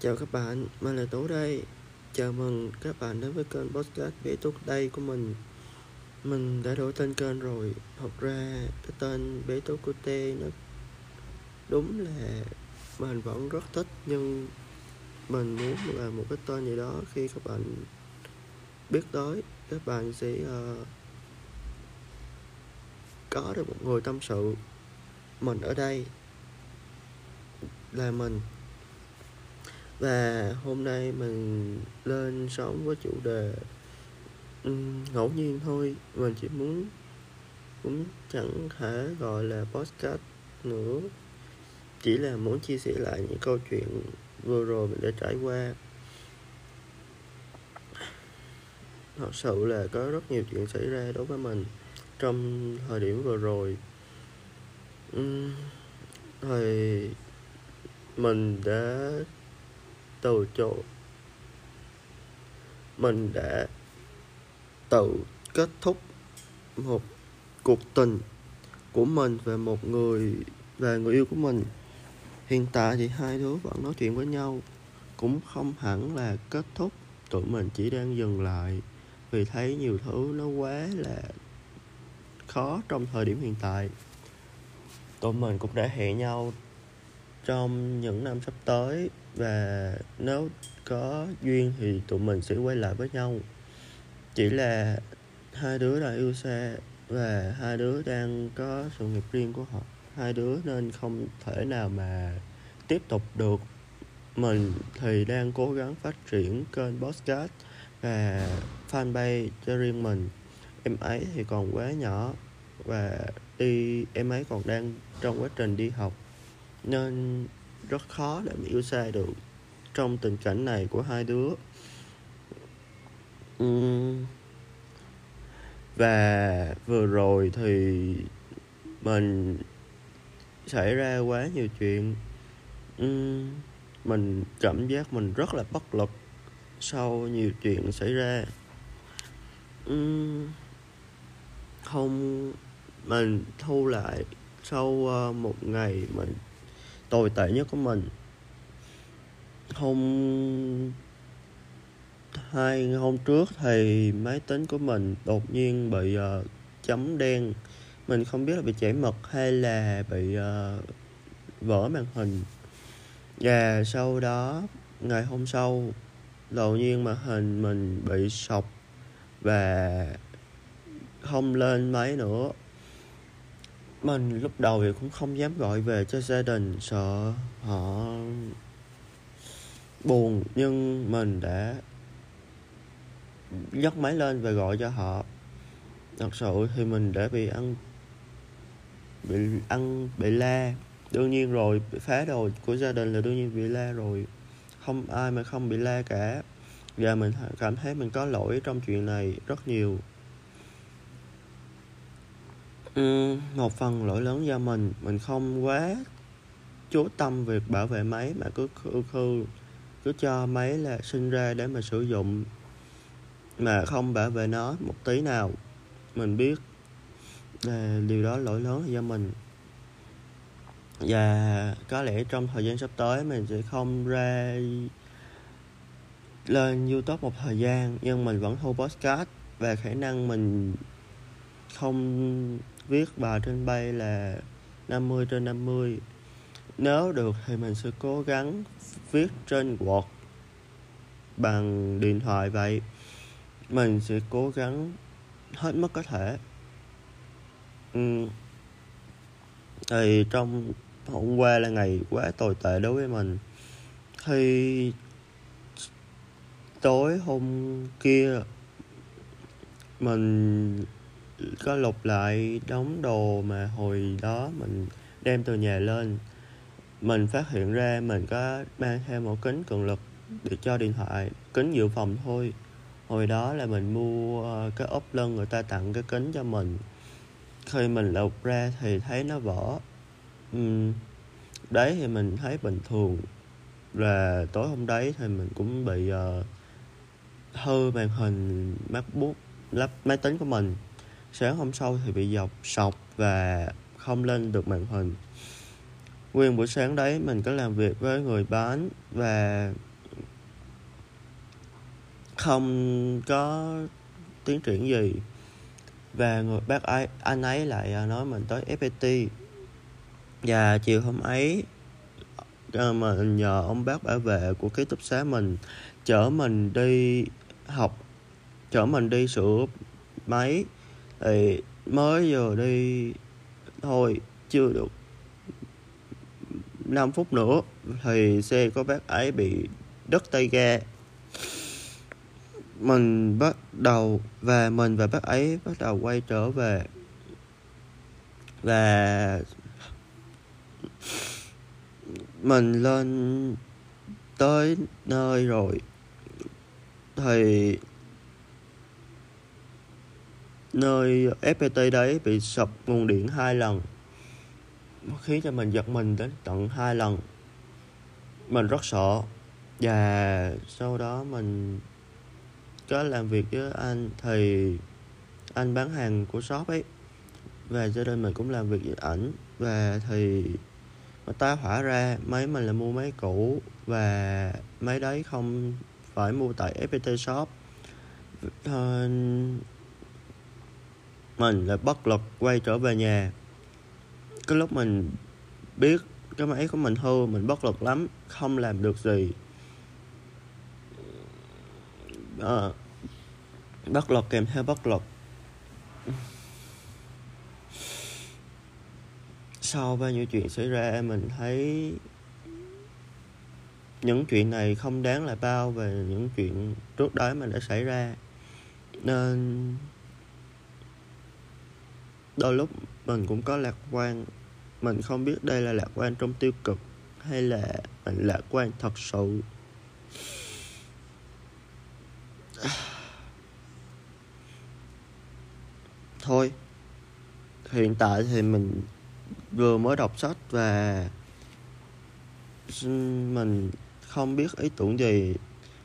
Chào các bạn, mình là Tú đây. Chào mừng các bạn đến với kênh podcast Bé Tú đây của mình. Mình đã đổi tên kênh rồi. Thật ra cái tên Bé Tú của Tê nó đúng là mình vẫn rất thích Nhưng mình muốn là một cái tên gì đó khi các bạn biết tới. Các bạn sẽ uh, có được một người tâm sự Mình ở đây là mình và hôm nay mình lên sóng với chủ đề um, ngẫu nhiên thôi. Mình chỉ muốn cũng chẳng thể gọi là podcast nữa. Chỉ là muốn chia sẻ lại những câu chuyện vừa rồi mình đã trải qua. Thật sự là có rất nhiều chuyện xảy ra đối với mình trong thời điểm vừa rồi. Ừ, uhm, thì mình đã từ chỗ mình đã tự kết thúc một cuộc tình của mình về một người về người yêu của mình. Hiện tại thì hai đứa vẫn nói chuyện với nhau, cũng không hẳn là kết thúc. Tụi mình chỉ đang dừng lại vì thấy nhiều thứ nó quá là khó trong thời điểm hiện tại. Tụi mình cũng đã hẹn nhau trong những năm sắp tới và nếu có duyên thì tụi mình sẽ quay lại với nhau. Chỉ là hai đứa đã yêu xa và hai đứa đang có sự nghiệp riêng của họ. Hai đứa nên không thể nào mà tiếp tục được. Mình thì đang cố gắng phát triển kênh podcast và fanpage cho riêng mình. Em ấy thì còn quá nhỏ và đi, em ấy còn đang trong quá trình đi học. Nên rất khó để mà yêu xa được trong tình cảnh này của hai đứa. Và vừa rồi thì mình xảy ra quá nhiều chuyện. Mình cảm giác mình rất là bất lực sau nhiều chuyện xảy ra. Không mình thu lại sau ờ, một ngày mình tồi tệ nhất của mình. Hôm hai hôm trước thì máy tính của mình đột nhiên bị uh, chấm đen. Mình không biết là bị chảy mật hay là bị uh, vỡ màn hình. Và sau đó ngày hôm sau đột nhiên màn hình mình bị sọc và không lên máy nữa mình lúc đầu thì cũng không dám gọi về cho gia đình, sợ họ buồn. Nhưng mình đã nhấc máy lên và gọi cho họ. Thật sự thì mình đã bị ăn bị ăn, bị la. Đương nhiên rồi, phá đồ của gia đình là đương nhiên bị la rồi. Không, ai mà không bị la cả. Và mình cảm thấy mình có lỗi trong chuyện này rất nhiều. Ừ, một phần lỗi lớn do mình mình không quá chú tâm việc bảo vệ máy mà cứ cứ cứ, cứ cho máy là sinh ra để mà sử dụng mà không bảo vệ nó một tí nào. Mình biết là điều đó lỗi lớn là do mình. Và có lẽ trong thời gian sắp tới mình sẽ không ra lên youtube một thời gian nhưng mình vẫn thu podcast và khả năng mình không viết bài trên bay là 50 trên 50 nếu được thì mình sẽ cố gắng viết trên Word bằng điện thoại vậy. Mình sẽ cố gắng hết mức có thể. Ừ. thì trong hôm qua là ngày quá tồi tệ đối với mình. Khi tối hôm kia mình có lục lại đống đồ mà hồi đó mình đem từ nhà lên. Mình phát hiện ra mình có mang theo một kính cường lực để cho điện thoại kính dự phòng thôi. Hồi đó là mình mua ờ, cái ốp lưng người ta tặng cái kính cho mình. Khi mình lục ra thì thấy nó vỡ. Uhm, đấy thì mình thấy bình thường. Là tối hôm đấy thì mình cũng bị uh, hư màn hình macbook lắp máy tính của mình sáng hôm sau thì bị dọc sọc và không lên được màn hình. Nguyên buổi sáng đấy mình có làm việc với người bán và không có tiến triển gì. Và người bác ấy, anh ấy lại à, nói mình tới FPT và chiều hôm ấy ờ, mình nhờ ông bác bảo vệ của ký túc xá mình chở mình đi học, chở mình đi sửa máy thì mới vừa đi thôi, chưa được 5 phút nữa thì xe của bác ấy bị đứt tay ga. Mình bắt đầu và mình và bác ấy bắt đầu quay trở về và mình lên tới nơi rồi. Thì nơi FPT đấy bị sập nguồn điện hai lần, khiến cho mình giật mình đến tận hai lần. Mình rất sợ và sau đó mình có làm việc với anh, thì anh bán hàng của shop ấy. Và gia đình mình cũng làm việc với ảnh. Và thì mà ta hỏa ra máy mình là mua máy cũ và máy đấy không phải mua tại FPT shop mình lại bất lực quay trở về nhà. Cái lúc mình biết cái máy của mình hư mình bất lực lắm không làm được gì. À, bất lực kèm theo bất lực. Sau bao nhiêu chuyện xảy ra mình thấy những chuyện này không đáng là bao về những chuyện trước đó mình đã xảy ra. Nên đôi lúc mình cũng có lạc quan. Mình không biết đây là lạc quan trong tiêu cực hay là mình lạc quan thật sự. Thôi, hiện tại thì mình vừa mới đọc sách và mình không biết ý tưởng gì.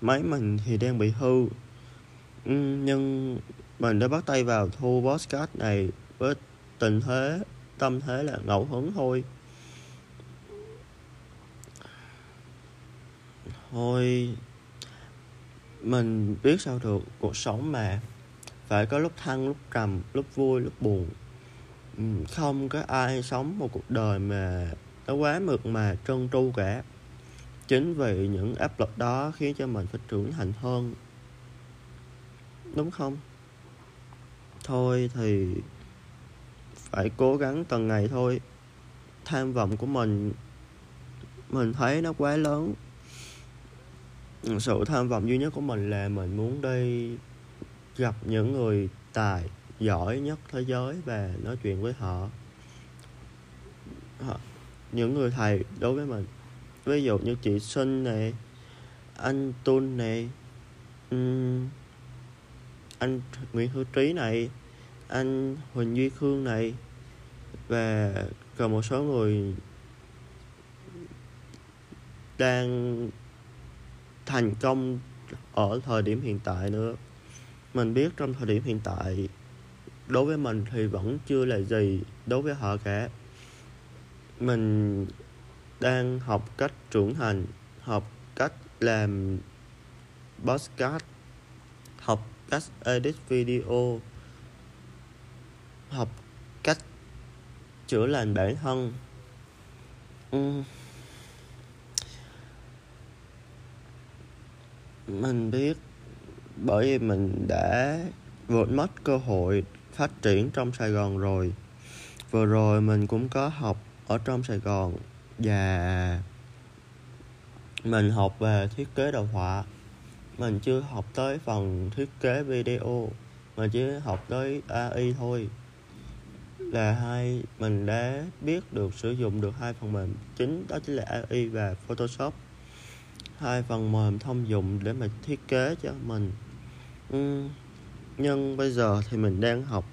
Máy mình thì đang bị hư. Nhưng mình đã bắt tay vào thu podcast này với tình thế, tâm thế là ngẫu hứng thôi. Thôi, mình biết sao được cuộc sống mà. Phải có lúc thăng, lúc trầm, lúc vui, lúc buồn. Ừ, không có ai sống một cuộc đời mà nó quá mượt mà, trơn tru cả. Chính vì những áp lực đó khiến cho mình phải trưởng thành hơn. Đúng không? Thôi thì phải cố gắng từng ngày thôi. Tham vọng của mình mình thấy nó quá lớn. Sự tham vọng duy nhất của mình là mình muốn đi gặp những người tài giỏi nhất thế giới và nói chuyện với họ, những người thầy đối với mình. Ví dụ như chị Xuân này anh Tuân này um, anh Nguyễn Hữu Trí này anh Huỳnh Duy Khương này và còn một số người đang thành công ở thời điểm hiện tại nữa. Mình biết trong thời điểm hiện tại, đối với mình thì vẫn chưa là gì đối với họ cả. Mình đang học cách trưởng thành, học cách làm podcast, học cách edit video học cách chữa lành bản thân. Uhm. mình biết bởi vì mình đã vượt mất cơ hội phát triển trong Sài Gòn rồi. Vừa rồi mình cũng có học ở trong Sài Gòn và mình học về thiết kế đồ họa. Mình chưa học tới phần thiết kế video, mà chỉ học tới AI thôi là hai mình đã biết được, sử dụng được hai phần mềm chính, đó chính là AI và Photoshop. Hai phần mềm thông dụng để mà thiết kế cho mình. Ừ, nhưng bây giờ thì mình đang học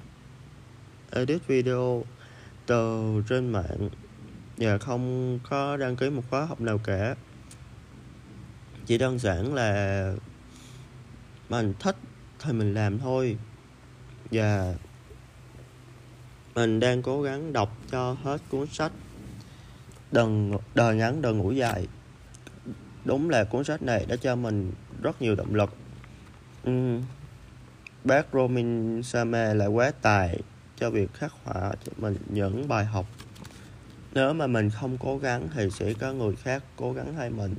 edit video từ trên mạng và không có đăng ký một khóa học nào cả. Chỉ đơn giản là mình thích thì mình làm thôi. Và mình đang cố gắng đọc cho hết cuốn sách. Đừng đời ngắn đời ngủ dài. Đúng là cuốn sách này đã cho mình rất nhiều động lực. Uhm, bác Romin Sama lại quá tài cho việc khắc họa cho mình những bài học. Nếu mà mình không cố gắng thì sẽ có người khác cố gắng thay mình.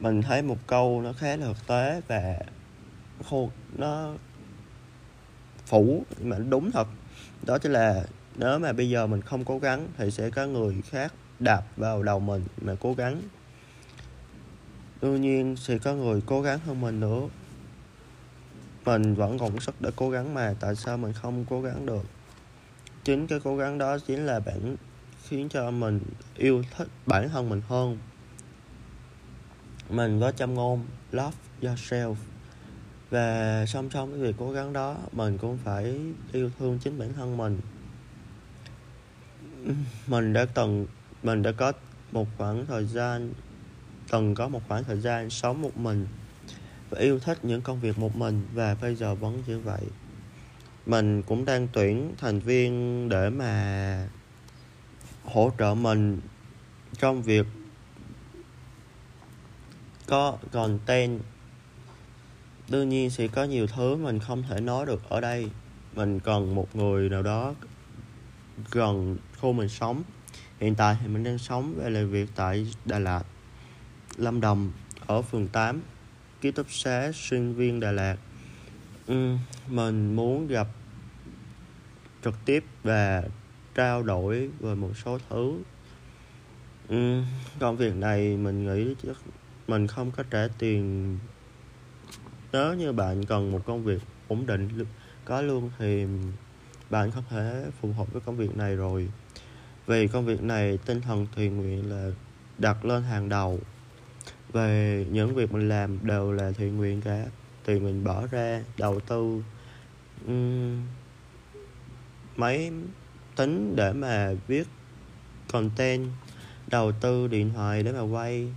Mình thấy một câu nó khá là thực tế và khô nó phủ mà đúng thật đó chính là nếu mà bây giờ mình không cố gắng thì sẽ có người khác đạp vào đầu mình mà cố gắng. Đương nhiên sẽ có người cố gắng hơn mình nữa. Mình vẫn còn sức để cố gắng mà, tại sao mình không cố gắng được? Chính cái cố gắng đó chính là bản khiến cho mình yêu thích bản thân mình hơn. Mình có châm ngôn, love yourself và song song với việc cố gắng đó, mình cũng phải yêu thương chính bản thân mình. Mình đã từng, mình đã có một khoảng thời gian, từng có một khoảng thời gian sống một mình và yêu thích những công việc một mình và bây giờ vẫn như vậy. Mình cũng đang tuyển thành viên để mà hỗ trợ mình trong việc có content đương nhiên sẽ có nhiều thứ mình không thể nói được ở đây. Mình cần một người nào đó gần khu mình sống. Hiện tại thì mình đang sống và làm việc tại Đà Lạt Lâm Đồng ở phường 8 ký túc xá sinh viên Đà Lạt. Ừ, mình muốn gặp trực tiếp và trao đổi về một số thứ. Ừ, công việc này mình nghĩ chắc mình không có trả tiền nếu như bạn cần một công việc ổn định có lương thì bạn không thể phù hợp với công việc này rồi. Vì công việc này tinh thần thiện nguyện là đặt lên hàng đầu. Về những việc mình làm đều là thiện nguyện cả. Tiền mình bỏ ra đầu tư um, máy tính để mà viết content đầu tư điện thoại để mà quay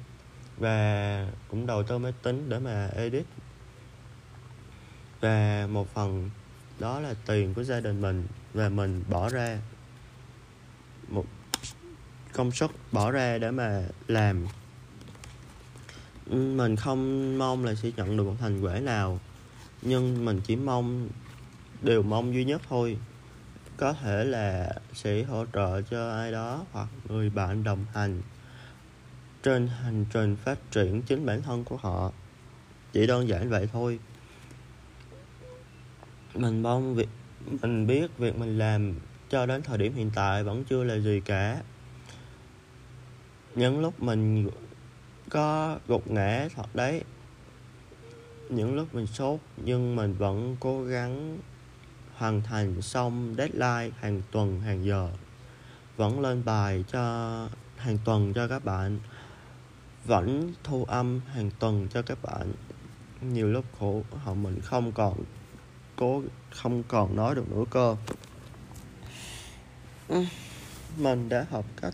và cũng đầu tư máy tính để mà edit và một phần, đó là tiền của gia đình mình và mình bỏ ra. Một công sức bỏ ra để mà làm. Mình không mong là sẽ nhận được một thành quả nào, nhưng mình chỉ mong, điều mong duy nhất thôi. Có thể là sẽ hỗ trợ cho ai đó hoặc người bạn đồng hành trên hành trình phát triển chính bản thân của họ. Chỉ đơn giản vậy thôi mình mong việc, mình biết việc mình làm cho đến thời điểm hiện tại vẫn chưa là gì cả. Những lúc mình có gục ngã thật đấy, những lúc mình sốt nhưng mình vẫn cố gắng hoàn thành xong deadline hàng tuần, hàng giờ, vẫn lên bài cho, hàng tuần cho các bạn, vẫn thu âm hàng tuần cho các bạn. Nhiều lúc khổ, họ mình không còn cố không còn nói được nữa cơ. Mình đã học cách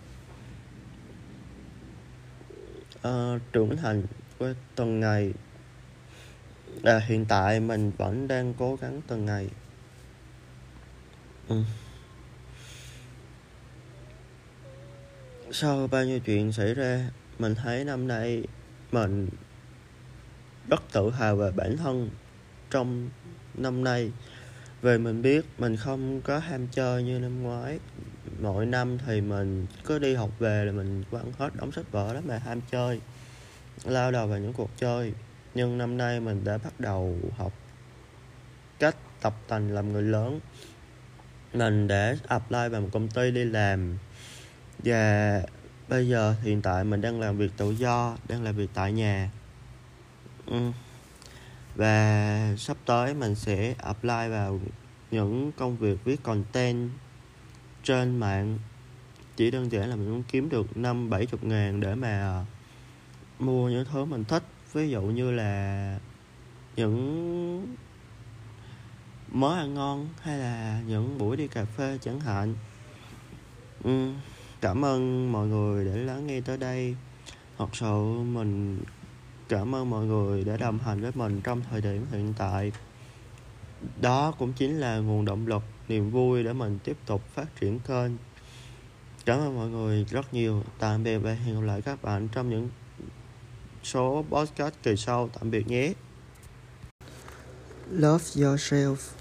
uh, trưởng thành với từng ngày. À, hiện tại mình vẫn đang cố gắng từng ngày. Ừ. sau bao nhiêu chuyện xảy ra mình thấy năm nay mình rất tự hào về bản thân trong năm nay. Về mình biết mình không có ham chơi như năm ngoái. Mỗi năm thì mình cứ đi học về là mình quăng hết đóng sách vở đó mà ham chơi, lao đầu vào những cuộc chơi. Nhưng năm nay mình đã bắt đầu học cách tập tành làm người lớn. Mình đã apply vào một công ty đi làm. Và bây giờ hiện tại mình đang làm việc tự do, đang làm việc tại nhà. Ừ và sắp tới mình sẽ apply vào những công việc viết content trên mạng. Chỉ đơn giản là mình muốn kiếm được năm bảy chục ngàn để mà ờ, mua những thứ mình thích. Ví dụ như là những món ăn ngon hay là những buổi đi cà phê chẳng hạn. Ừ, cảm ơn mọi người đã lắng nghe tới đây. Thật sự mình cảm ơn mọi người đã đồng hành với mình trong thời điểm hiện tại. Đó cũng chính là nguồn động lực, niềm vui để mình tiếp tục phát triển kênh. Cảm ơn mọi người rất nhiều. Tạm biệt và hẹn gặp lại các bạn trong những số podcast kỳ sau. Tạm biệt nhé. Love yourself.